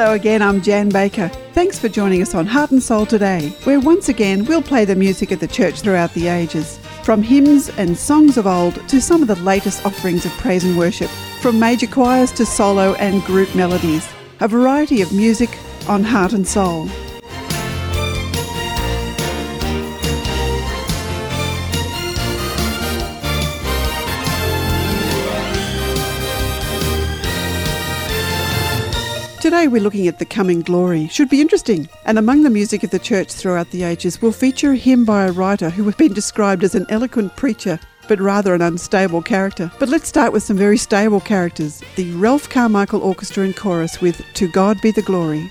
Hello again, I'm Jan Baker. Thanks for joining us on Heart and Soul today, where once again we'll play the music of the church throughout the ages. From hymns and songs of old to some of the latest offerings of praise and worship, from major choirs to solo and group melodies. A variety of music on Heart and Soul. Today we're looking at the coming glory. Should be interesting. And among the music of the church throughout the ages we'll feature a hymn by a writer who has been described as an eloquent preacher, but rather an unstable character. But let's start with some very stable characters. The Ralph Carmichael Orchestra and Chorus with To God Be the Glory.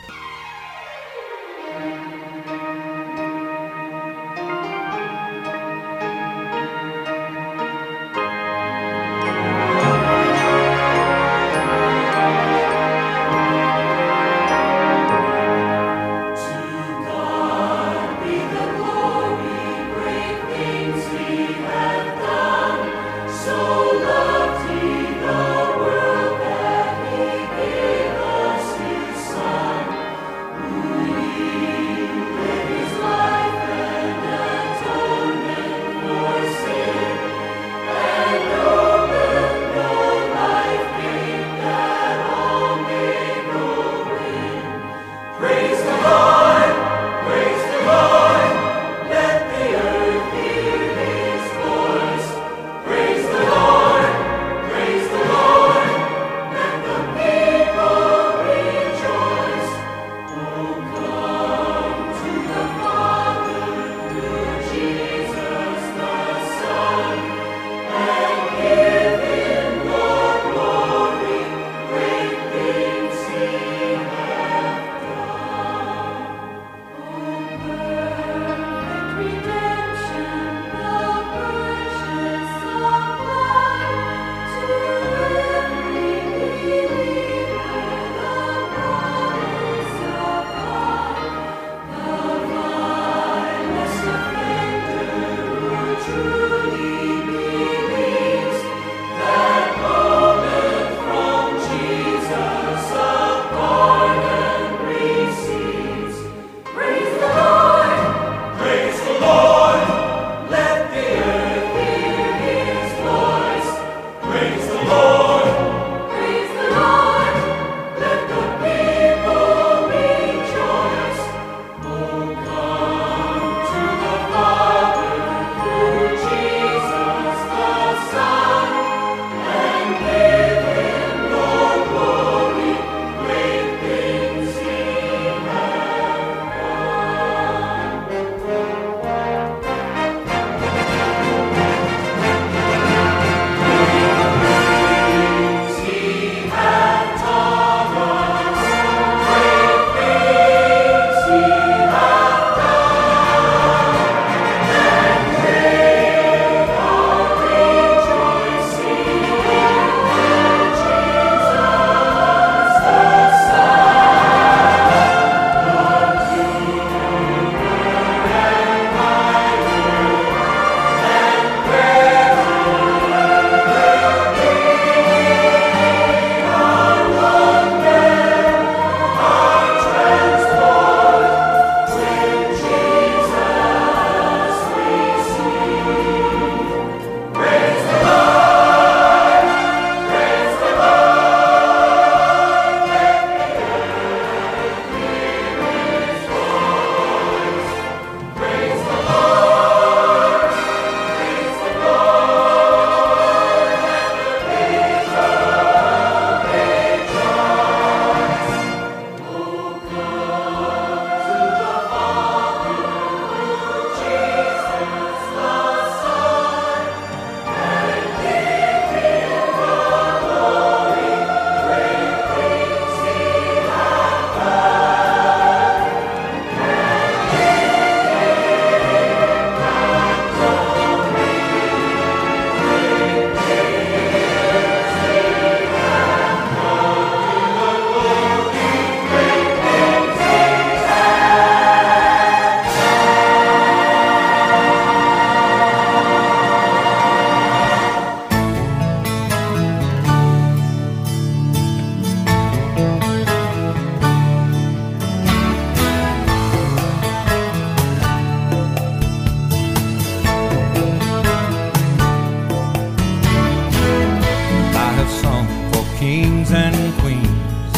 kings and queens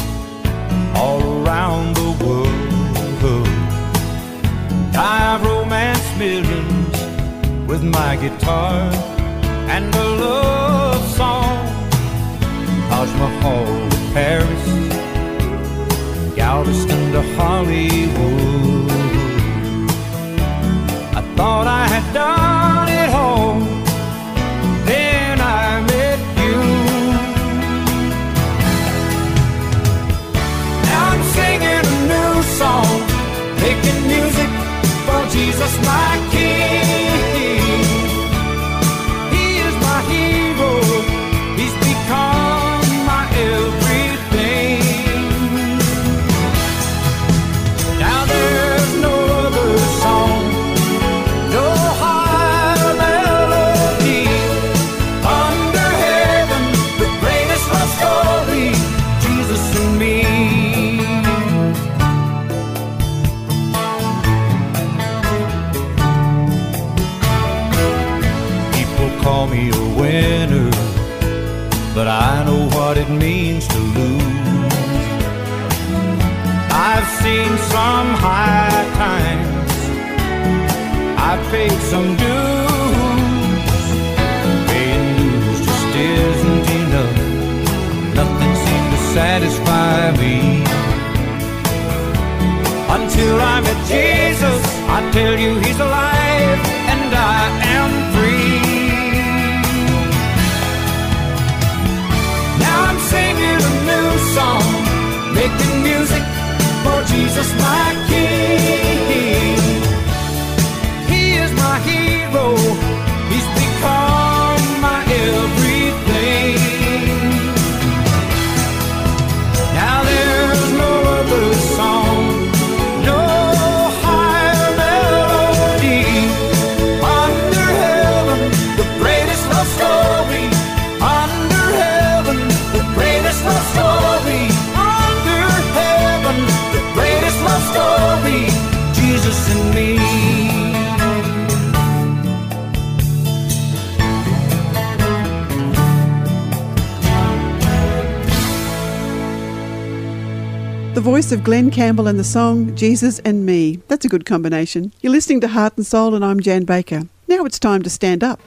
all around the world. I've romanced millions with my guitar and a love song. Taj Mahal to Paris, Galveston to Hollywood. Jesus, I tell you he's alive and I am free. Now I'm singing a new song, making music for Jesus, my of Glen Campbell and the song Jesus and Me. That's a good combination. You're listening to Heart and Soul, and I'm Jan Baker. Now it's time to stand up.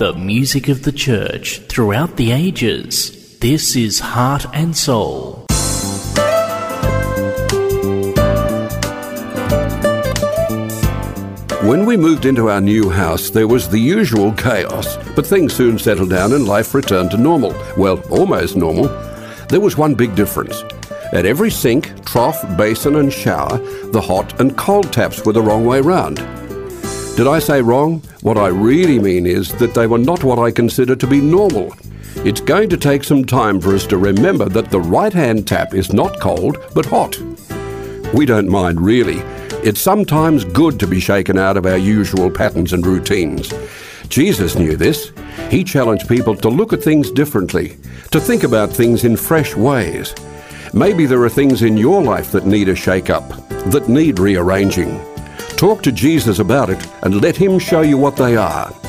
The music of the church throughout the ages. This is Heart and Soul. When we moved into our new house, there was the usual chaos, but things soon settled down and life returned to normal. Well, almost normal. There was one big difference. At every sink, trough, basin, and shower, the hot and cold taps were the wrong way round. Did I say wrong? What I really mean is that they were not what I consider to be normal. It's going to take some time for us to remember that the right hand tap is not cold, but hot. We don't mind really. It's sometimes good to be shaken out of our usual patterns and routines. Jesus knew this. He challenged people to look at things differently, to think about things in fresh ways. Maybe there are things in your life that need a shake up, that need rearranging. Talk to Jesus about it and let Him show you what they are.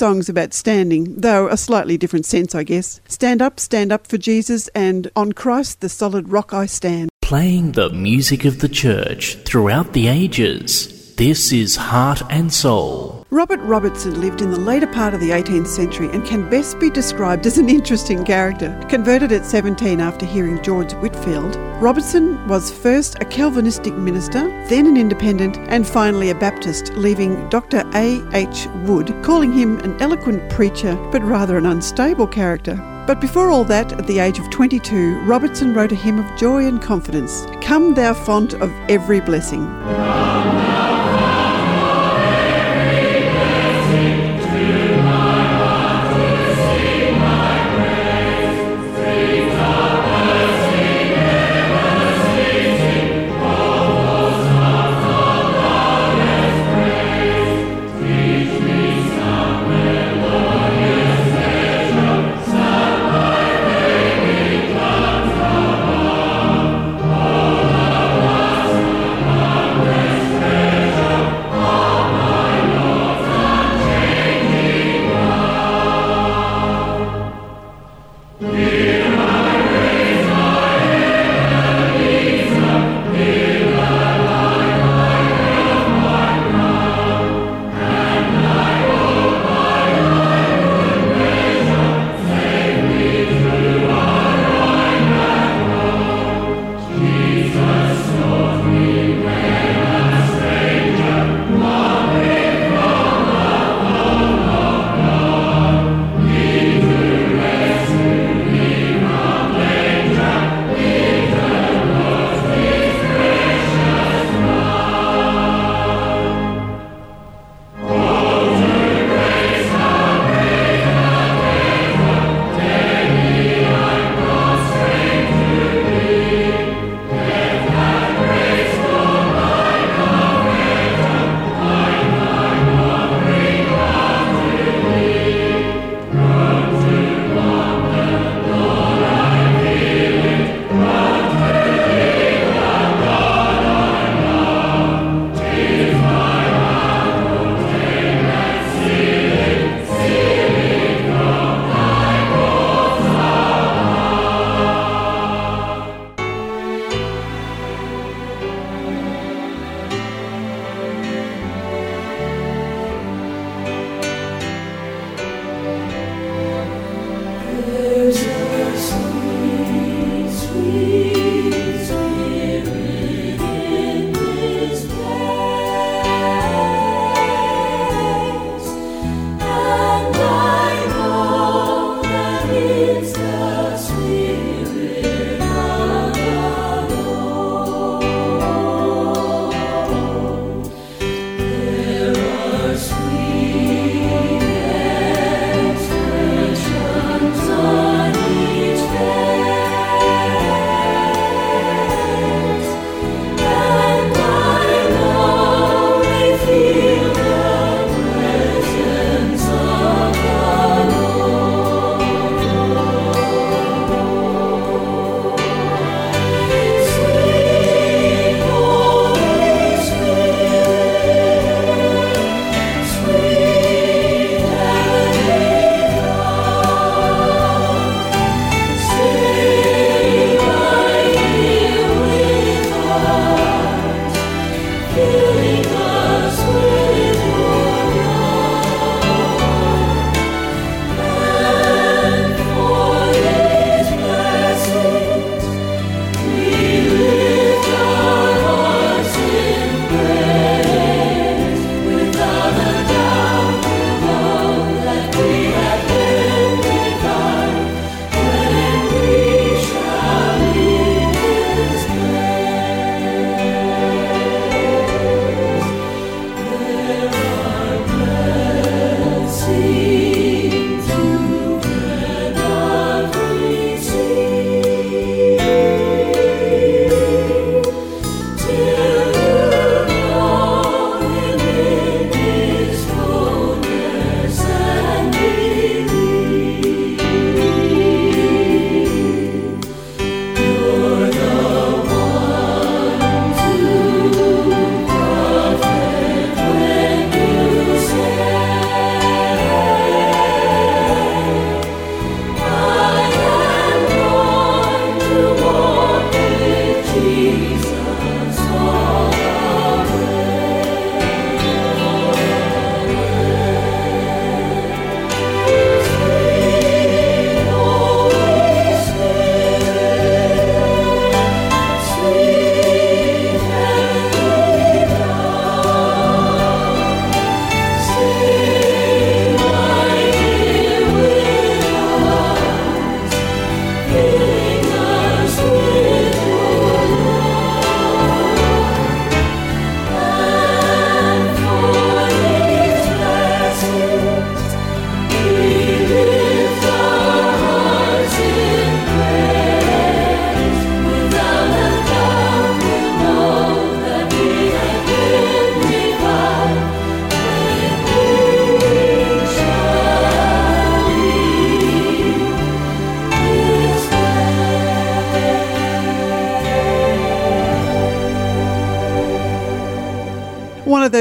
Songs about standing, though a slightly different sense, I guess. Stand up, stand up for Jesus, and On Christ, the solid rock I stand. Playing the music of the church throughout the ages. This is Heart and Soul. Robert Robinson lived in the later part of the 18th century and can best be described as an interesting character. Converted at 17 after hearing George Whitefield, Robinson was first a Calvinistic minister, then an independent, and finally a Baptist, leaving Dr. A. H. Wood calling him an eloquent preacher but rather an unstable character. But before all that, at the age of 22, Robinson wrote a hymn of joy and confidence Come, thou font of every blessing.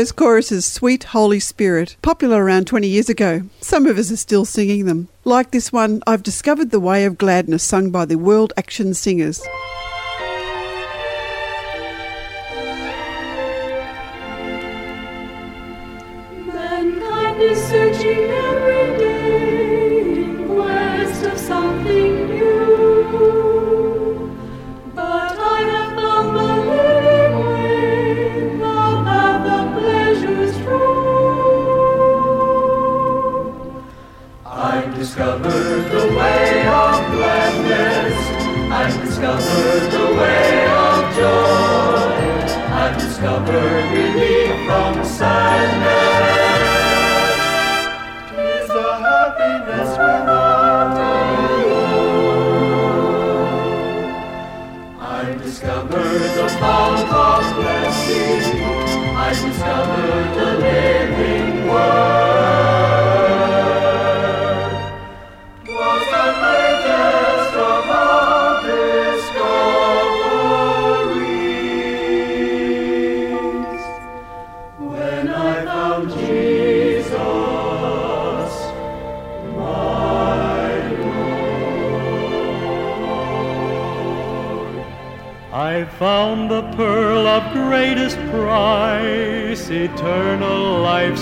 Those choruses, Sweet Holy Spirit, popular around 20 years ago. Some of us are still singing them. Like this one, I've discovered the way of gladness, sung by the World Action Singers.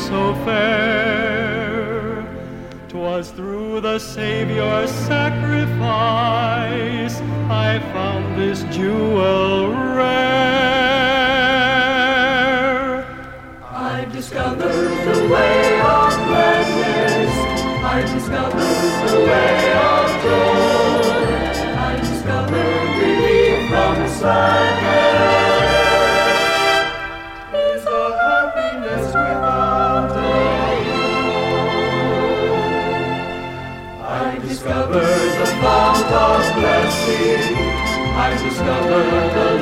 so fair. Twas through the Saviour's sacrifice I found this jewel rare. I've discovered the way of gladness. I've discovered the way of joy. I've discovered relief from sight. Does blessings I discover the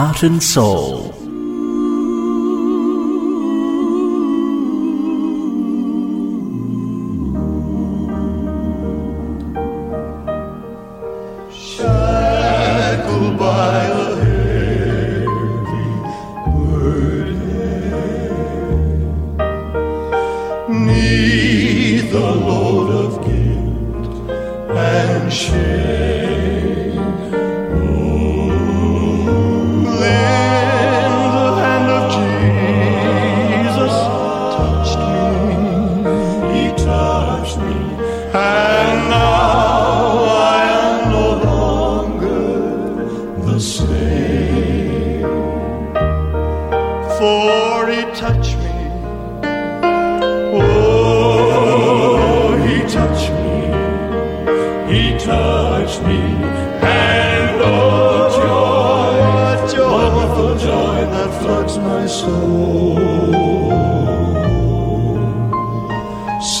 heart and soul. the load of guilt and shame.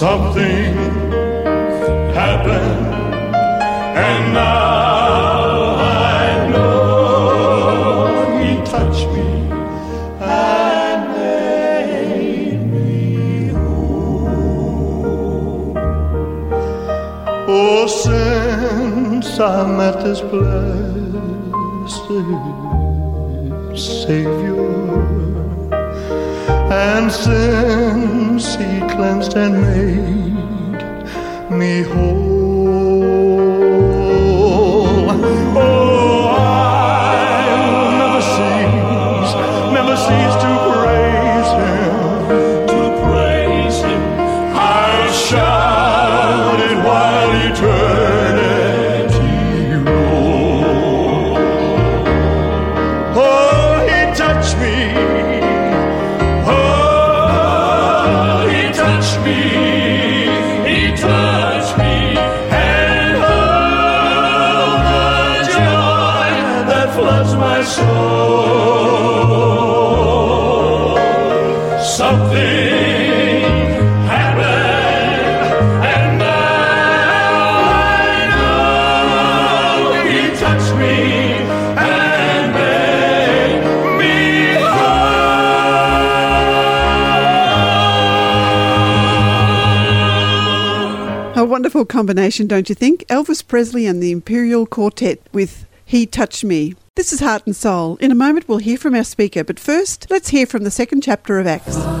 Something happened, and now I know he touched me and made me whole. Oh, since I met this blessed Savior, and since cleansed and made me whole, wonderful combination, don't you think? Elvis Presley and the Imperial Quartet with He Touched Me. This is Heart and Soul. In a moment, we'll hear from our speaker, but first, let's hear from the second chapter of Acts.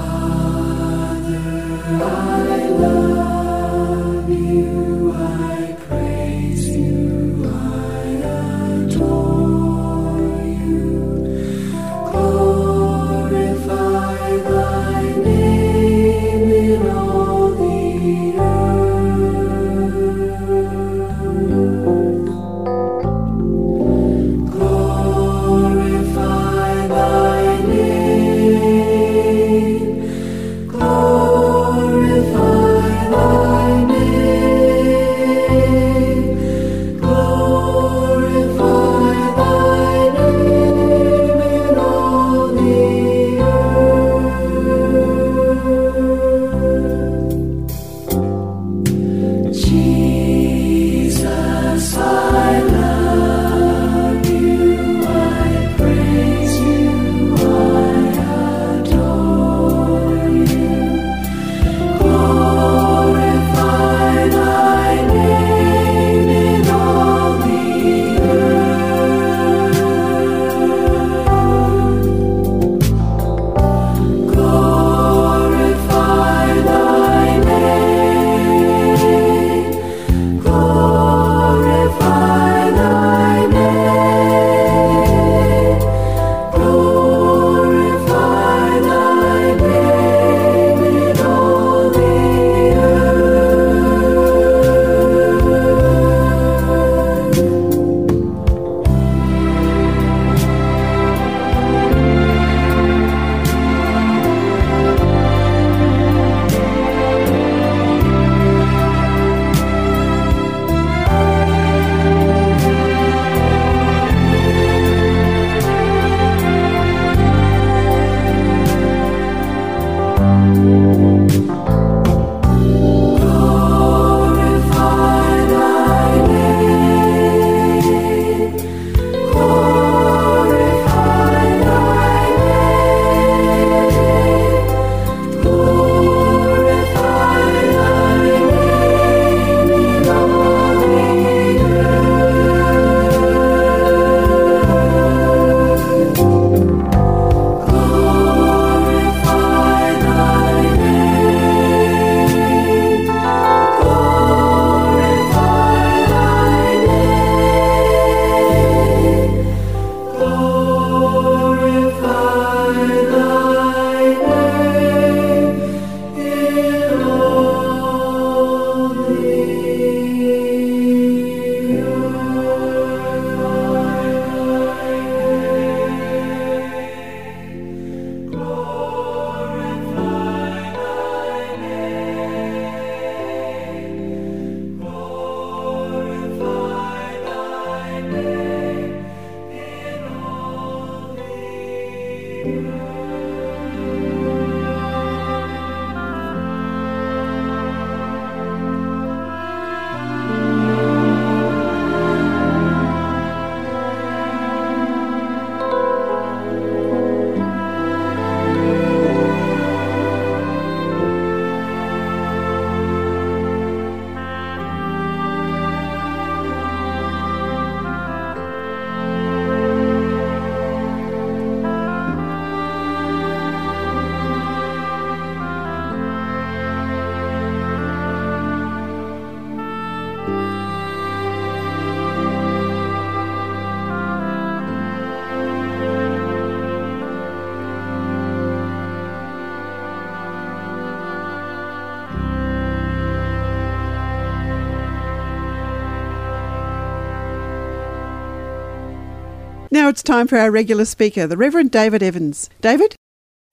It's time for our regular speaker, the Reverend David Evans. David?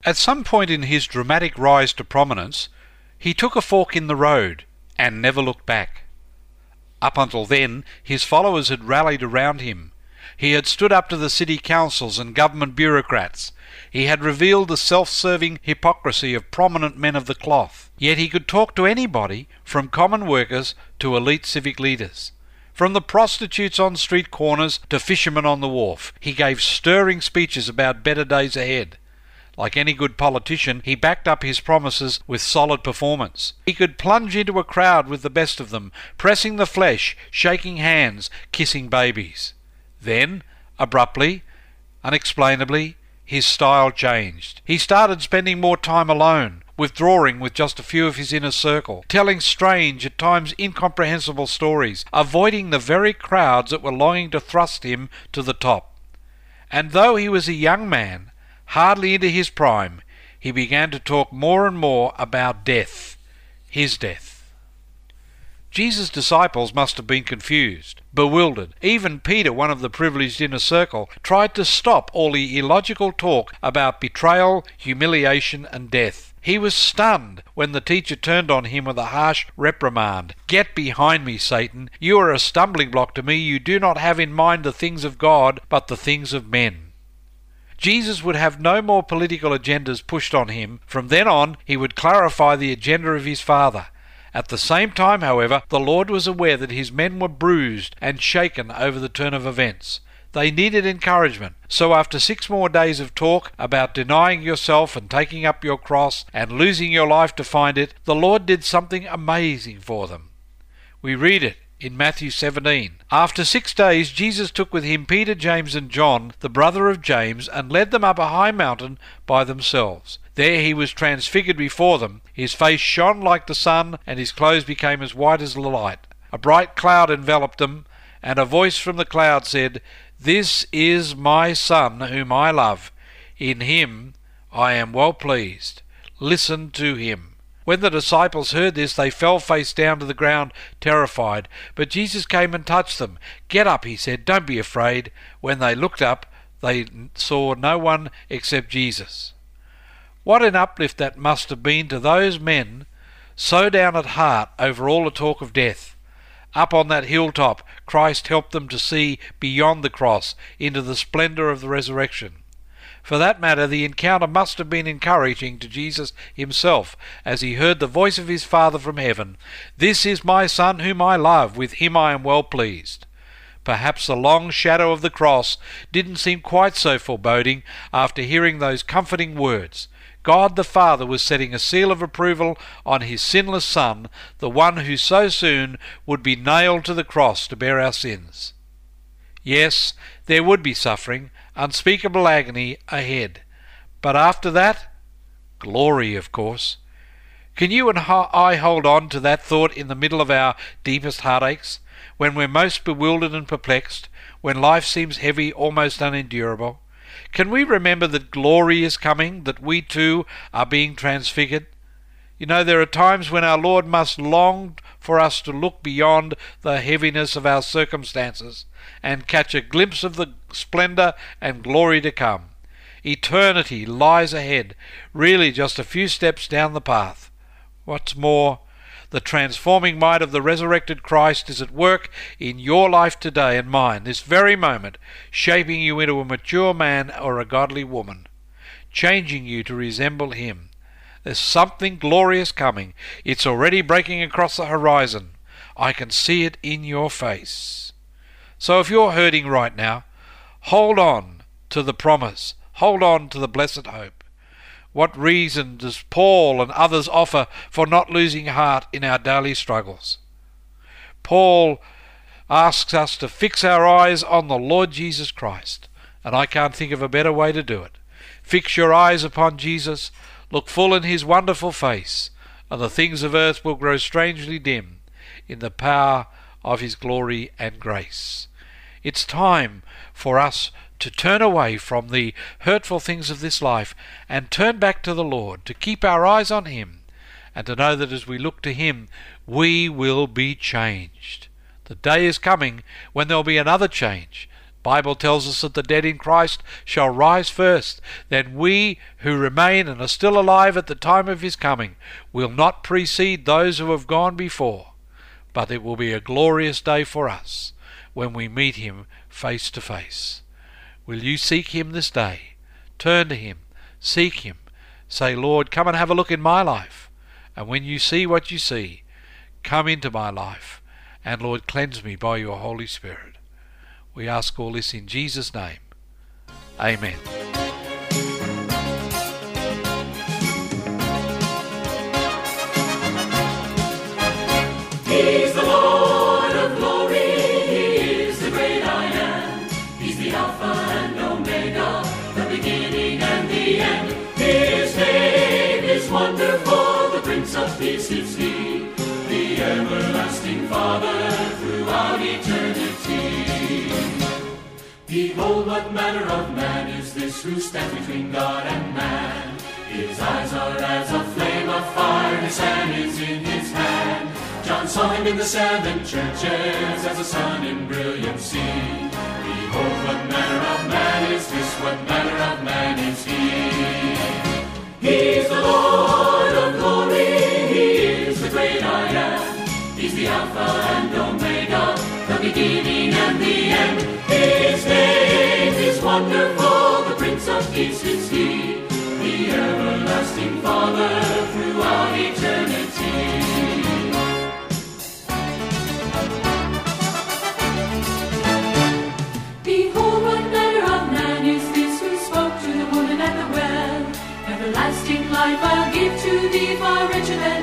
At some point in his dramatic rise to prominence, he took a fork in the road and never looked back. Up until then, his followers had rallied around him. He had stood up to the city councils and government bureaucrats. He had revealed the self serving hypocrisy of prominent men of the cloth. Yet he could talk to anybody, from common workers to elite civic leaders. From the prostitutes on street corners to fishermen on the wharf, he gave stirring speeches about better days ahead. Like any good politician, he backed up his promises with solid performance. He could plunge into a crowd with the best of them, pressing the flesh, shaking hands, kissing babies. Then, abruptly, unexplainably, his style changed. He started spending more time alone, withdrawing with just a few of his inner circle, telling strange, at times incomprehensible stories, avoiding the very crowds that were longing to thrust him to the top. And though he was a young man, hardly into his prime, he began to talk more and more about death, his death. Jesus' disciples must have been confused, bewildered. Even Peter, one of the privileged inner circle, tried to stop all the illogical talk about betrayal, humiliation, and death. He was stunned when the teacher turned on him with a harsh reprimand. Get behind me, Satan. You are a stumbling block to me. You do not have in mind the things of God, but the things of men. Jesus would have no more political agendas pushed on him. From then on, he would clarify the agenda of his Father. At the same time, however, the Lord was aware that his men were bruised and shaken over the turn of events. They needed encouragement. So after six more days of talk about denying yourself and taking up your cross and losing your life to find it, the Lord did something amazing for them. We read it in Matthew 17. After six days, Jesus took with him Peter, James, and John, the brother of James, and led them up a high mountain by themselves. There he was transfigured before them. His face shone like the sun, and his clothes became as white as the light. A bright cloud enveloped them, and a voice from the cloud said, This is my Son, whom I love. In him I am well pleased. Listen to him. When the disciples heard this, they fell face down to the ground, terrified. But Jesus came and touched them. Get up, he said, don't be afraid. When they looked up, they saw no one except Jesus. What an uplift that must have been to those men so down at heart over all the talk of death. Up on that hilltop, Christ helped them to see beyond the cross into the splendour of the resurrection. For that matter, the encounter must have been encouraging to Jesus himself as he heard the voice of his Father from heaven This is my Son whom I love, with him I am well pleased. Perhaps the long shadow of the cross didn't seem quite so foreboding after hearing those comforting words. God the Father was setting a seal of approval on his sinless Son, the one who so soon would be nailed to the cross to bear our sins. Yes, there would be suffering, unspeakable agony ahead. But after that, glory, of course. Can you and I hold on to that thought in the middle of our deepest heartaches, when we're most bewildered and perplexed, when life seems heavy, almost unendurable? Can we remember that glory is coming, that we too are being transfigured? You know, there are times when our Lord must long for us to look beyond the heaviness of our circumstances and catch a glimpse of the splendour and glory to come. Eternity lies ahead, really just a few steps down the path. What's more, the transforming might of the resurrected Christ is at work in your life today and mine, this very moment, shaping you into a mature man or a godly woman, changing you to resemble Him. There's something glorious coming. It's already breaking across the horizon. I can see it in your face. So if you're hurting right now, hold on to the promise. Hold on to the blessed hope. What reason does Paul and others offer for not losing heart in our daily struggles? Paul asks us to fix our eyes on the Lord Jesus Christ, and I can't think of a better way to do it. Fix your eyes upon Jesus, look full in his wonderful face, and the things of earth will grow strangely dim in the power of his glory and grace. It's time for us to turn away from the hurtful things of this life and turn back to the Lord, to keep our eyes on Him, and to know that as we look to Him, we will be changed. The day is coming when there'll be another change. Bible tells us that the dead in Christ shall rise first. Then we who remain and are still alive at the time of his coming will not precede those who have gone before, but it will be a glorious day for us when we meet him face to face. Will you seek him this day? Turn to him, seek him. Say, Lord, come and have a look in my life. And when you see what you see, come into my life. And Lord, cleanse me by your Holy Spirit. We ask all this in Jesus' name. Amen. He's Father throughout eternity. Behold, what manner of man is this who stands between God and man? His eyes are as a flame of fire, his hand is in his hand. John saw him in the seven churches as a sun in brilliancy. Behold, what manner of man is this? What manner of man is he? He's the Lord of glory. He is the great I am. Alpha and Omega, the beginning and the end. His name is wonderful. The Prince of Peace is he, the everlasting Father throughout eternity. Behold, what manner of man is this who spoke to the woman at the well? Everlasting life I'll give to thee, far richer than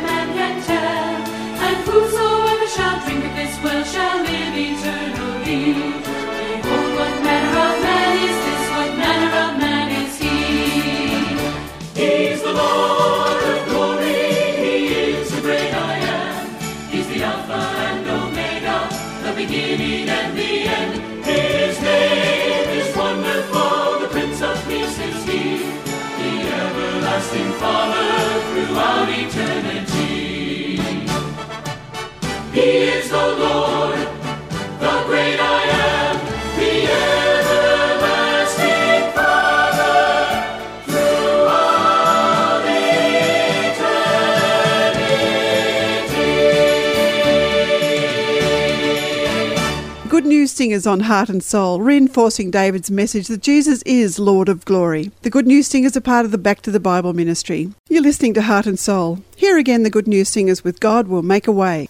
Singers on Heart and Soul, reinforcing David's message that Jesus is Lord of Glory. The Good News Singers are part of the Back to the Bible ministry. You're listening to Heart and Soul. Here again, the Good News Singers with God Will Make a Way.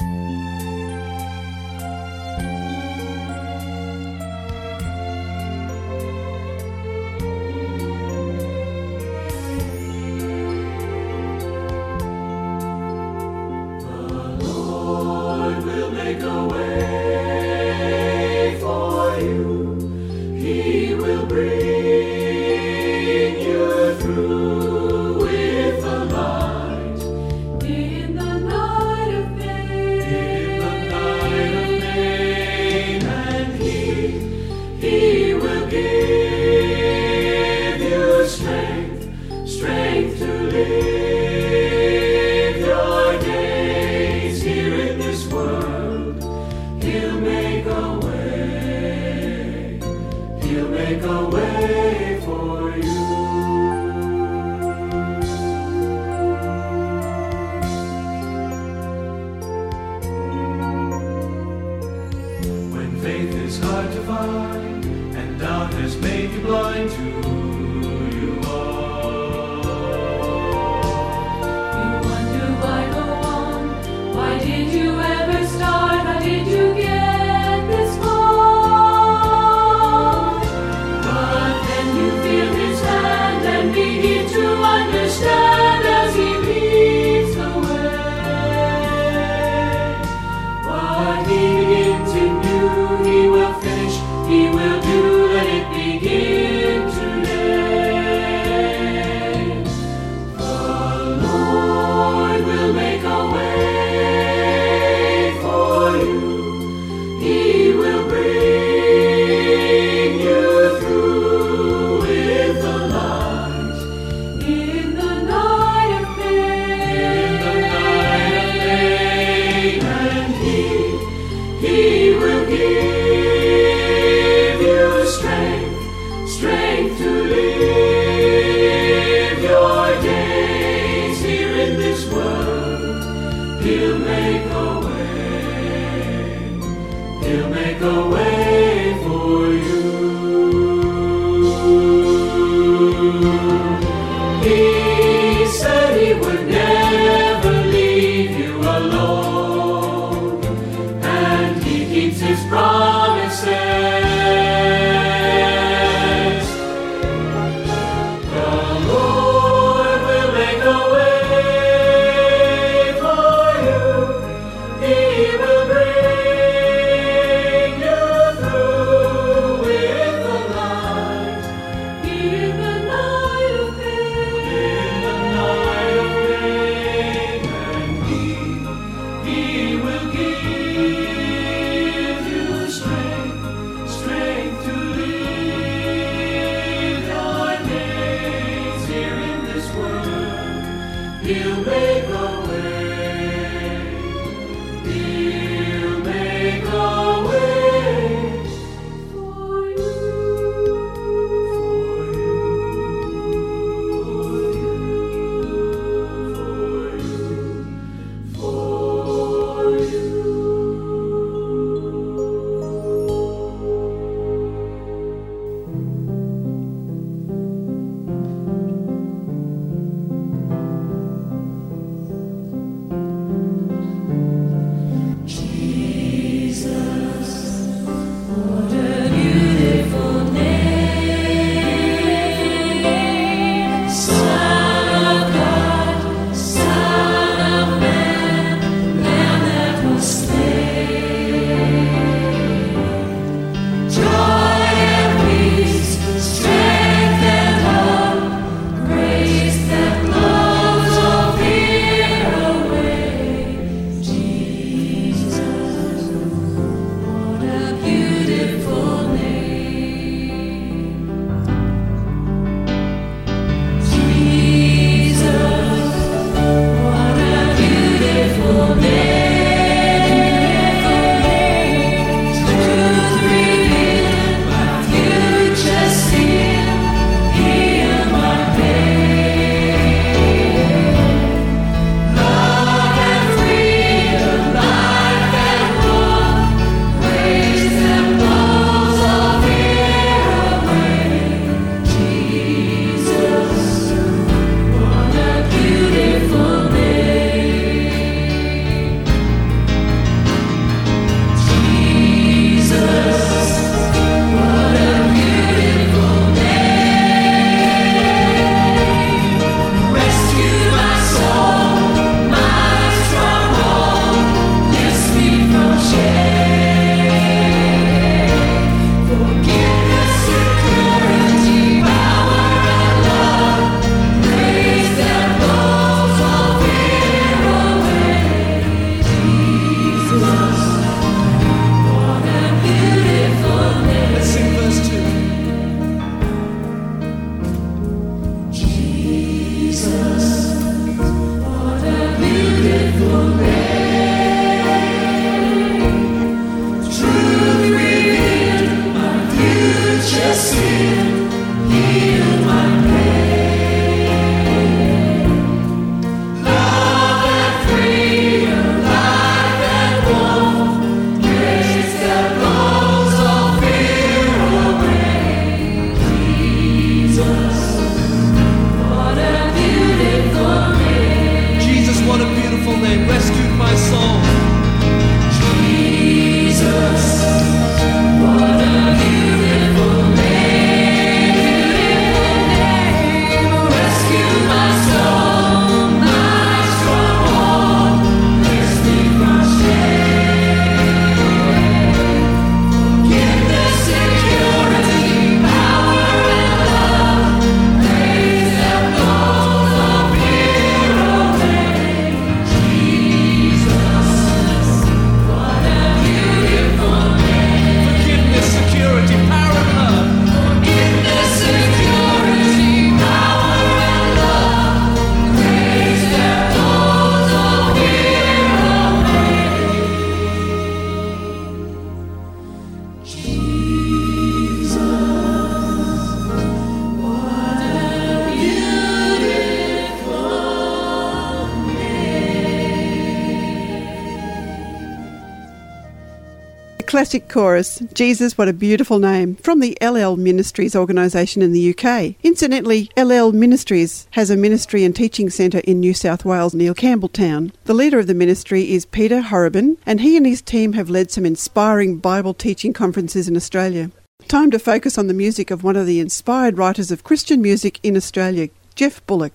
Fantastic chorus. Jesus, what a beautiful name. From the Ellel Ministries organisation in the UK. Incidentally, Ellel Ministries has a ministry and teaching centre in New South Wales near Campbelltown. The leader of the ministry is Peter Horrobin, and he and his team have led some inspiring Bible teaching conferences in Australia. Time to focus on the music of one of the inspired writers of Christian music in Australia, Geoff Bullock.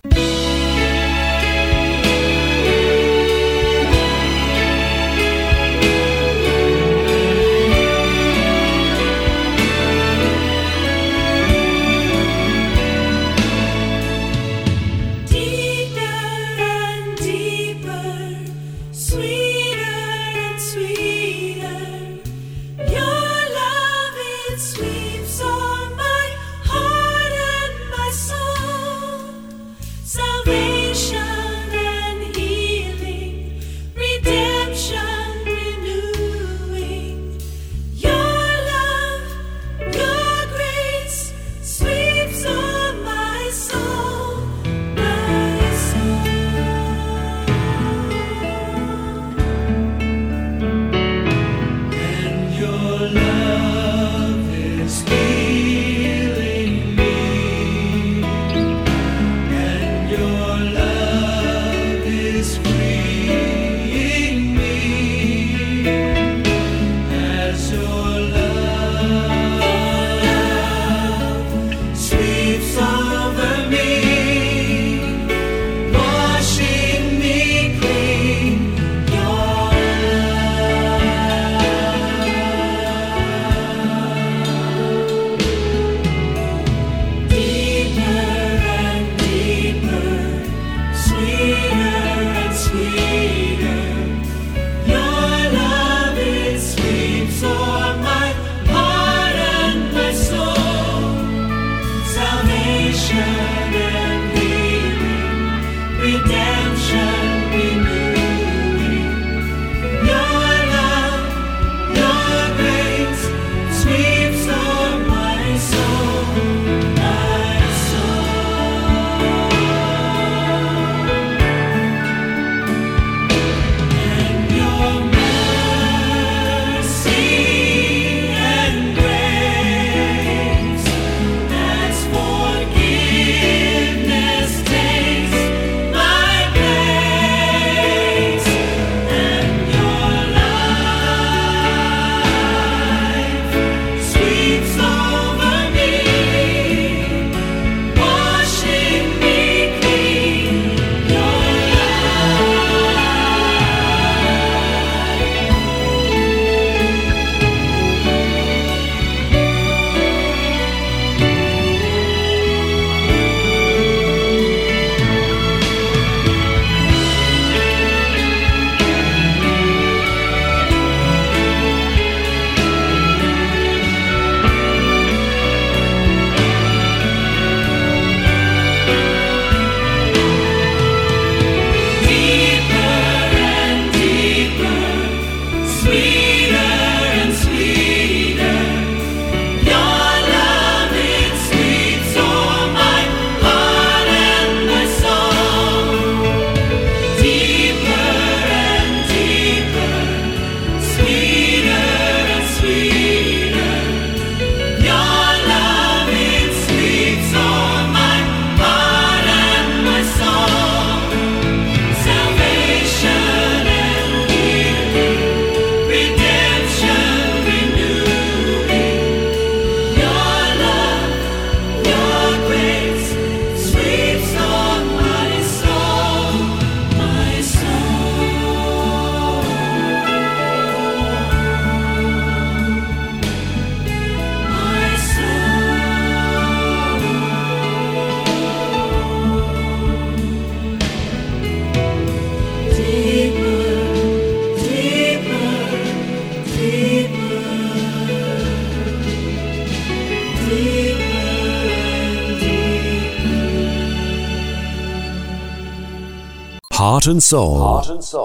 Heart and Soul. Heart and soul.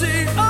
Mercy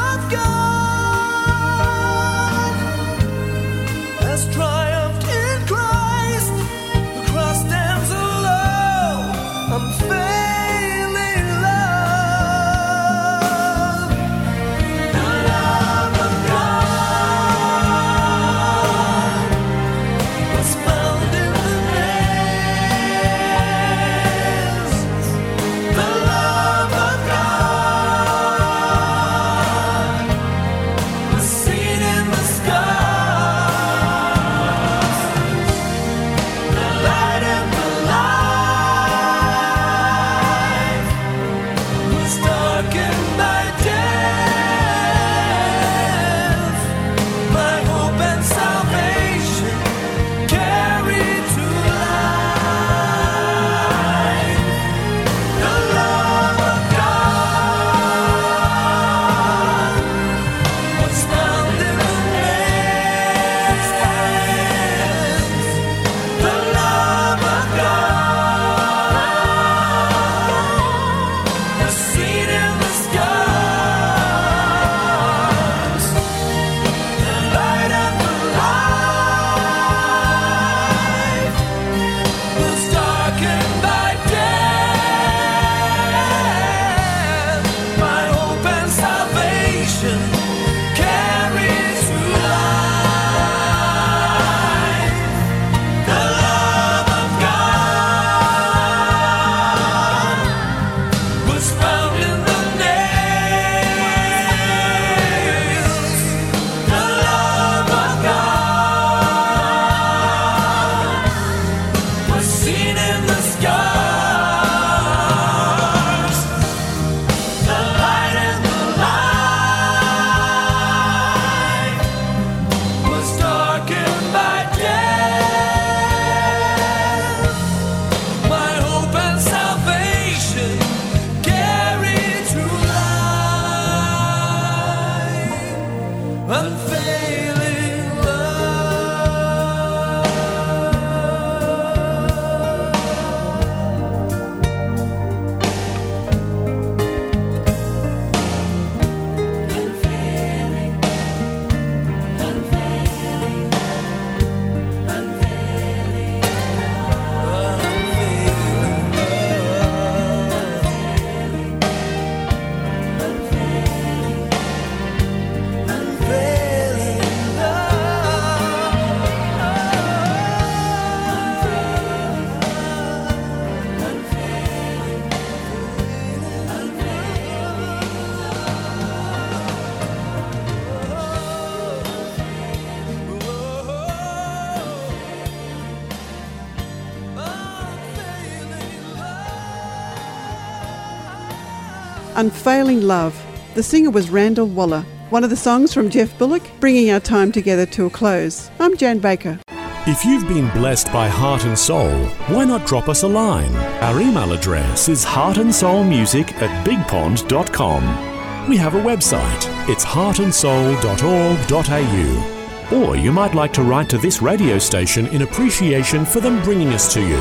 Unfailing Love. The singer was Randall Waller. One of the songs from Geoff Bullock, bringing our time together to a close. I'm Jan Baker. If you've been blessed by Heart and Soul, why not drop us a line? Our email address is heartandsoulmusic at bigpond.com. We have a website. It's heartandsoul.org.au. Or you might like to write to this radio station in appreciation for them bringing us to you.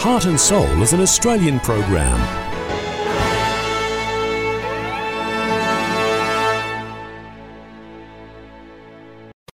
Heart and Soul is an Australian program.